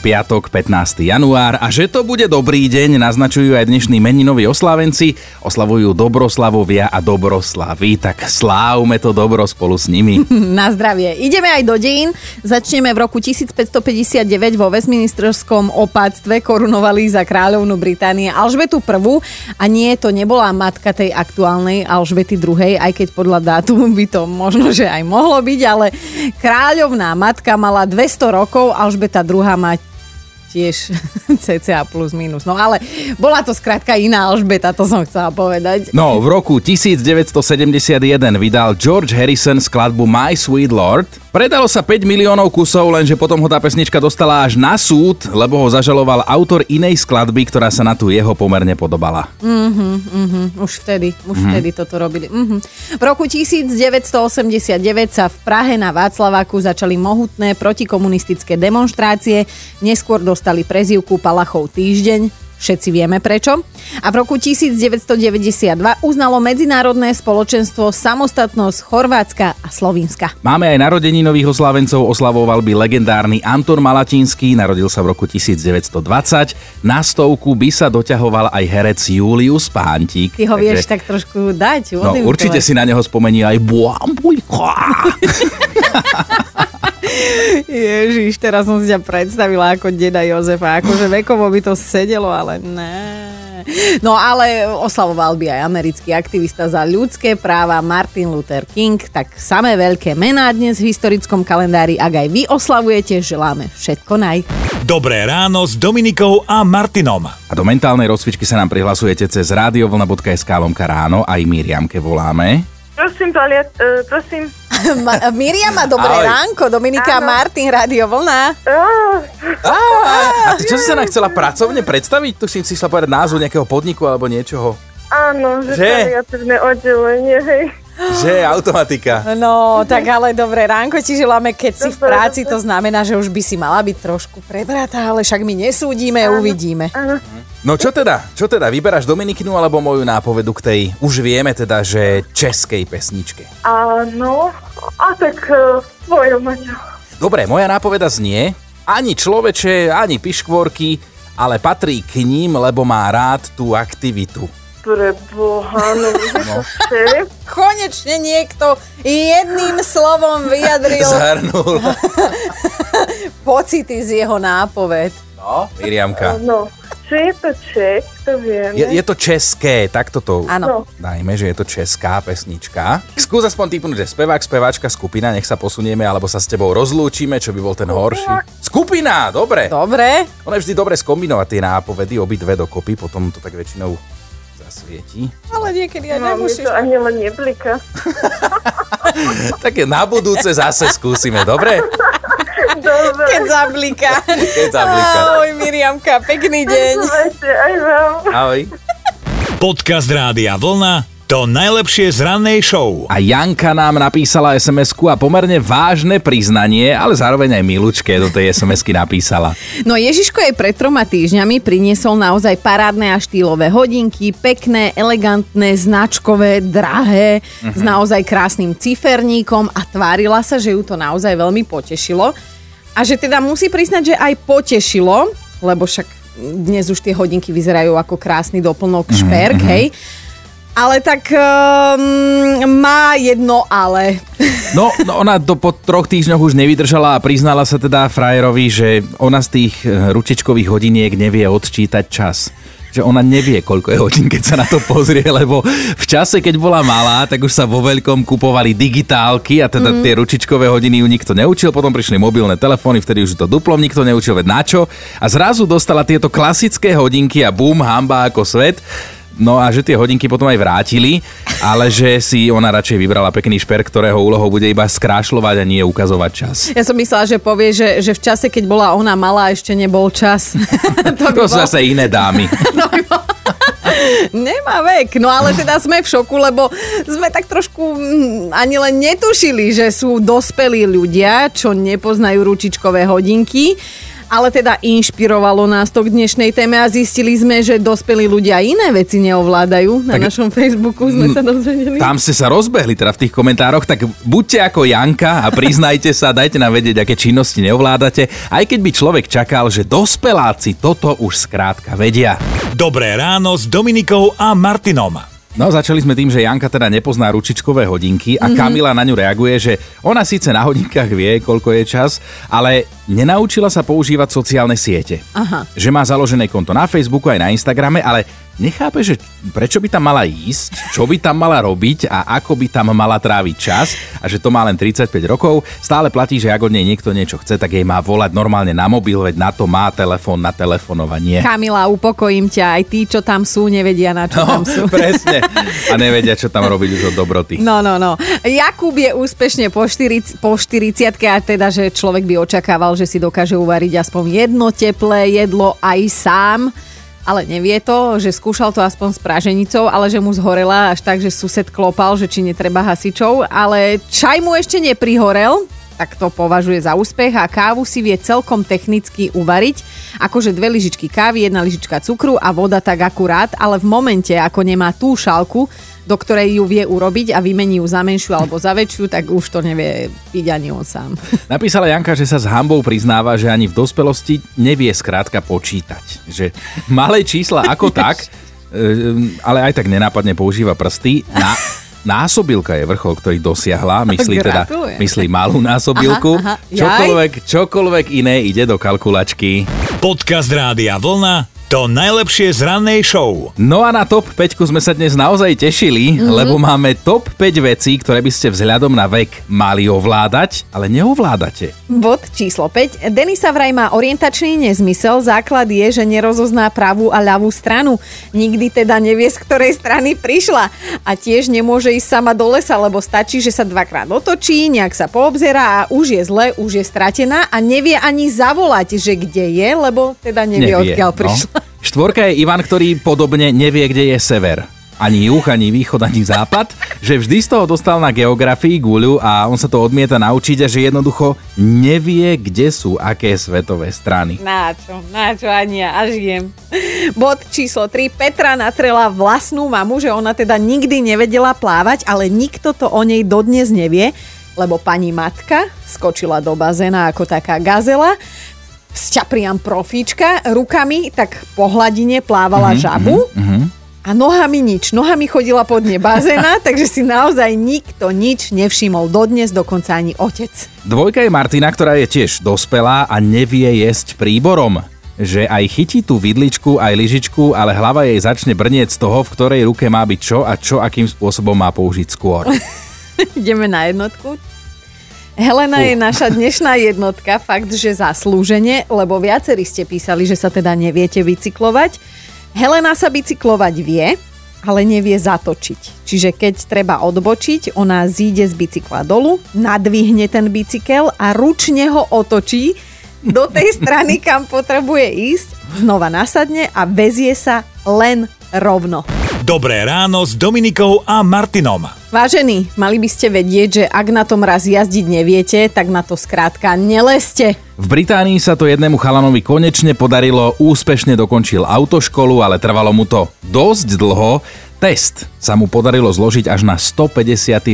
Piatok 15. január a že to bude dobrý deň naznačujú aj dnešní meninoví oslávenci. Oslavujú Dobroslavovia a Dobroslavy, tak slávme to dobro spolu s nimi. Na zdravie. Ideme aj do dejín. Začneme v roku 1559 vo Westminsterskom opáctve korunovali za kráľovnú Británie Alžbetu I. A nie, to nebola matka tej aktuálnej Alžbety II, aj keď podľa dátumu by to možno, že aj mohlo byť, ale kráľovná matka mala 200 rokov, Alžbeta II má tiež cca plus minus. No ale bola to skrátka iná Alžbeta, to som chcela povedať. No, v roku 1971 vydal George Harrison skladbu My Sweet Lord. Predalo sa 5 miliónov kusov, lenže potom ho tá pesnička dostala až na súd, lebo ho zažaloval autor inej skladby, ktorá sa na tú jeho pomerne podobala. Mhm, mhm, už vtedy, už mm-hmm. vtedy toto robili. Mhm. V roku 1989 sa v Prahe na Václaváku začali mohutné protikomunistické demonstrácie. Neskôr dostali prezivku Palachov týždeň. Všetci vieme prečo. A v roku 1992 uznalo medzinárodné spoločenstvo samostatnosť Chorvátska a Slovinska. Máme aj narodení nových oslávencov, oslavoval by legendárny Anton Malatinský, narodil sa v roku 1920. Na stovku by sa doťahoval aj herec Julius Pántik. Ty ho vieš tak trošku dať. No určite si na neho spomení aj Buambujka. Ježiš, teraz som si ťa predstavila ako deda Jozefa. Akože vekovo by to sedelo, ale ne. No ale oslavoval by aj americký aktivista za ľudské práva Martin Luther King, tak samé veľké mená dnes v historickom kalendári. Ak aj vy oslavujete, želáme všetko naj. Dobré ráno s Dominikou a Martinom. A do mentálnej rozcvičky sa nám prihlasujete cez radiovlna.sk lomka ráno, aj Miriamke voláme. Prosím, Palia, uh, prosím, Ma- Miriam a dobré Ahoj. ránko, Dominika a Martin, Radio Vlna. Á, a ty čo si sa nám chcela pracovne predstaviť? Tu si si chcela povedať názvu nejakého podniku alebo niečoho. áno, že, Že? paliatívne oddelenie, hej. Že automatika. No, tak ale dobré ránko ti želáme, keď si v Dobre, práci, dobre. to znamená, že už by si mala byť trošku prebratá, ale však my nesúdime, uvidíme. No čo teda? Čo teda? Vyberáš Dominikinu alebo moju nápovedu k tej, už vieme teda, že českej pesničke. Áno, a tak uh, tvojom, Maťo. Dobre, moja nápoveda znie, ani človeče, ani piškvorky, ale patrí k ním, lebo má rád tú aktivitu. Pre Boha, no, no. Konečne niekto jedným slovom vyjadril Zhrnul. pocity z jeho nápoved. No, Miriamka. no, či je to Čech, to vieme. Je, je to české, takto to Áno. dajme, že je to česká pesnička. Skús aspoň typnúť, že spevák, speváčka, skupina, nech sa posunieme, alebo sa s tebou rozlúčime, čo by bol ten horší. Skupina, dobre. Dobre, Ono je vždy dobre skombinovať tie nápovedy, obidve dokopy, potom to tak väčšinou zasvieti. ale niekedy aj No, nemusíš. to ani len neblika. Také na budúce zase skúsime, dobre? Dobre, Keď zablíka. Keď zablíka. Ahoj Miriamka, pekný deň. Ahoj. Podcast Rádia Vlna. To najlepšie z rannej show. A Janka nám napísala sms a pomerne vážne priznanie, ale zároveň aj milučké do tej SMS-ky napísala. No Ježiško jej pred troma týždňami priniesol naozaj parádne a štýlové hodinky, pekné, elegantné, značkové, drahé, s naozaj krásnym ciferníkom a tvárila sa, že ju to naozaj veľmi potešilo. A že teda musí priznať, že aj potešilo, lebo však dnes už tie hodinky vyzerajú ako krásny doplnok šperk, hej. Ale tak um, má jedno ale. No, no ona to po troch týždňoch už nevydržala a priznala sa teda frajerovi, že ona z tých eh, ručičkových hodiniek nevie odčítať čas. Že ona nevie, koľko je hodín, keď sa na to pozrie, lebo v čase, keď bola malá, tak už sa vo veľkom kupovali digitálky a teda mm. tie ručičkové hodiny ju nikto neučil, potom prišli mobilné telefóny, vtedy už to duplom nikto neučil, veď na čo? A zrazu dostala tieto klasické hodinky a bum, hamba ako svet. No a že tie hodinky potom aj vrátili, ale že si ona radšej vybrala pekný šper, ktorého úlohou bude iba skrášľovať a nie ukazovať čas. Ja som myslela, že povie, že, že v čase, keď bola ona malá, ešte nebol čas. to by To sú zase iné dámy. to by bol... Nemá vek. No ale teda sme v šoku, lebo sme tak trošku mm, ani len netušili, že sú dospelí ľudia, čo nepoznajú ručičkové hodinky. Ale teda inšpirovalo nás to k dnešnej téme a zistili sme, že dospelí ľudia iné veci neovládajú. Na Tak- našom Facebooku sme sa dozvedeli. Tam ste sa rozbehli teda v tých komentároch, tak buďte ako Janka a priznajte sa, dajte nám vedieť, aké činnosti neovládate, aj keď by človek čakal, že dospeláci toto už skrátka vedia. Dobré ráno s Dominikou a Martinom. No, začali sme tým, že Janka teda nepozná ručičkové hodinky a Kamila na ňu reaguje, že ona síce na hodinkách vie, koľko je čas, ale nenaučila sa používať sociálne siete. Aha. Že má založené konto na Facebooku aj na Instagrame, ale nechápe, že prečo by tam mala ísť, čo by tam mala robiť a ako by tam mala tráviť čas a že to má len 35 rokov. Stále platí, že ak od nej niekto niečo chce, tak jej má volať normálne na mobil, veď na to má telefón na telefonovanie. Kamila, upokojím ťa, aj tí, čo tam sú, nevedia, na čo tam sú. No, presne. A nevedia, čo tam robiť už od dobroty. No, no, no. Jakub je úspešne po, 40, po 40 a teda, že človek by očakával, že si dokáže uvariť aspoň jedno teplé jedlo aj sám. Ale nevie to, že skúšal to aspoň s praženicou, ale že mu zhorela až tak, že sused klopal, že či netreba hasičov. Ale čaj mu ešte neprihorel, tak to považuje za úspech a kávu si vie celkom technicky uvariť. Akože dve lyžičky kávy, jedna lyžička cukru a voda tak akurát, ale v momente, ako nemá tú šálku, do ktorej ju vie urobiť a vymení ju za menšiu alebo za väčšiu, tak už to nevie piť ani on sám. Napísala Janka, že sa s hambou priznáva, že ani v dospelosti nevie skrátka počítať. Že malé čísla ako tak, e, ale aj tak nenápadne používa prsty. Na, násobilka je vrchol, ktorý dosiahla. Myslí teda, myslí malú násobilku. Aha, aha. Čokoľvek, čokoľvek iné ide do kalkulačky. Podcast Rádia Vlna to najlepšie z rannej show. No a na top 5 sme sa dnes naozaj tešili, Mhm. mm-hmm. lebo máme top 5 vecí, ktoré by ste vzhľadom na vek mali ovládať, ale neovládate. Bod číslo 5. Denisa vraj má orientačný nezmysel. Základ je, že nerozozná pravú a ľavú stranu. Nikdy teda nevie, z ktorej strany prišla. A tiež nemôže ísť sama do lesa, lebo stačí, že sa dvakrát otočí, nejak sa poobzerá a už je zle, už je stratená a nevie ani zavolať, že kde je, lebo teda nevie, nevie odkiaľ prišla. Štvorka je Ivan, ktorý podobne nevie, kde je sever. Ani juh, ani východ, ani západ. Že vždy z toho dostal na geografii guľu a on sa to odmieta naučiť a že jednoducho nevie, kde sú aké svetové strany. Na čo? Na čo ani ja? Až jem. Bod číslo 3. Petra natrela vlastnú mamu, že ona teda nikdy nevedela plávať, ale nikto to o nej dodnes nevie, lebo pani matka skočila do bazéna ako taká gazela, sťapriam profíčka, rukami tak po hladine plávala mm-hmm, žabu mm-hmm. a nohami nič. Nohami chodila pod dne bazéna, takže si naozaj nikto nič nevšimol dodnes, dokonca ani otec. Dvojka je Martina, ktorá je tiež dospelá a nevie jesť príborom. Že aj chytí tú vidličku, aj lyžičku, ale hlava jej začne brnieť z toho, v ktorej ruke má byť čo a čo akým spôsobom má použiť skôr. Ideme na jednotku. Helena je naša dnešná jednotka, fakt, že zaslúžene, lebo viacerí ste písali, že sa teda neviete bicyklovať. Helena sa bicyklovať vie, ale nevie zatočiť. Čiže keď treba odbočiť, ona zíde z bicykla dolu, nadvihne ten bicykel a ručne ho otočí do tej strany, kam potrebuje ísť, znova nasadne a vezie sa len rovno. Dobré ráno s Dominikou a Martinom. Vážení, mali by ste vedieť, že ak na tom raz jazdiť neviete, tak na to skrátka neleste. V Británii sa to jednému chalanovi konečne podarilo, úspešne dokončil autoškolu, ale trvalo mu to dosť dlho. Test sa mu podarilo zložiť až na 158.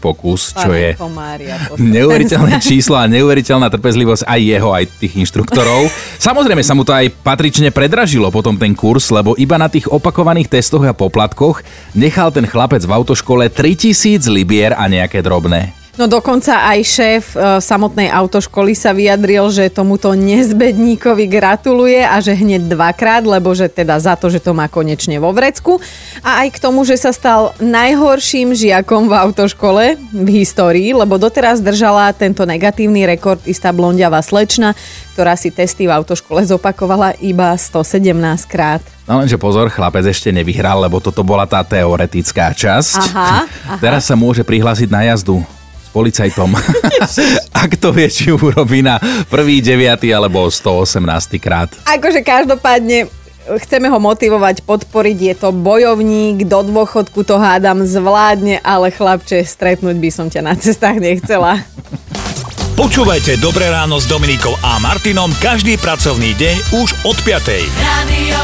pokus, čo je neuveriteľné číslo a neuveriteľná trpezlivosť aj jeho, aj tých inštruktorov. Samozrejme sa mu to aj patrične predražilo potom ten kurz, lebo iba na tých opakovaných testoch a poplatkoch nechal ten chlapec v autoškole 3000 libier a nejaké drobné. No dokonca aj šéf e, samotnej autoškoly sa vyjadril, že tomuto nezbedníkovi gratuluje a že hneď dvakrát, lebo že teda za to, že to má konečne vo vrecku. A aj k tomu, že sa stal najhorším žiakom v autoškole v histórii, lebo doteraz držala tento negatívny rekord istá blondiavá slečna, ktorá si testy v autoškole zopakovala iba 117 krát. No lenže pozor, chlapec ešte nevyhral, lebo toto bola tá teoretická časť. Aha, aha. Teraz sa môže prihlásiť na jazdu s policajtom. Ak to vie, či urobí na prvý, deviatý alebo 118 krát. Akože každopádne chceme ho motivovať, podporiť, je to bojovník, do dôchodku to hádam zvládne, ale chlapče, stretnúť by som ťa na cestách nechcela. Počúvajte Dobré ráno s Dominikou a Martinom každý pracovný deň už od 5. Radio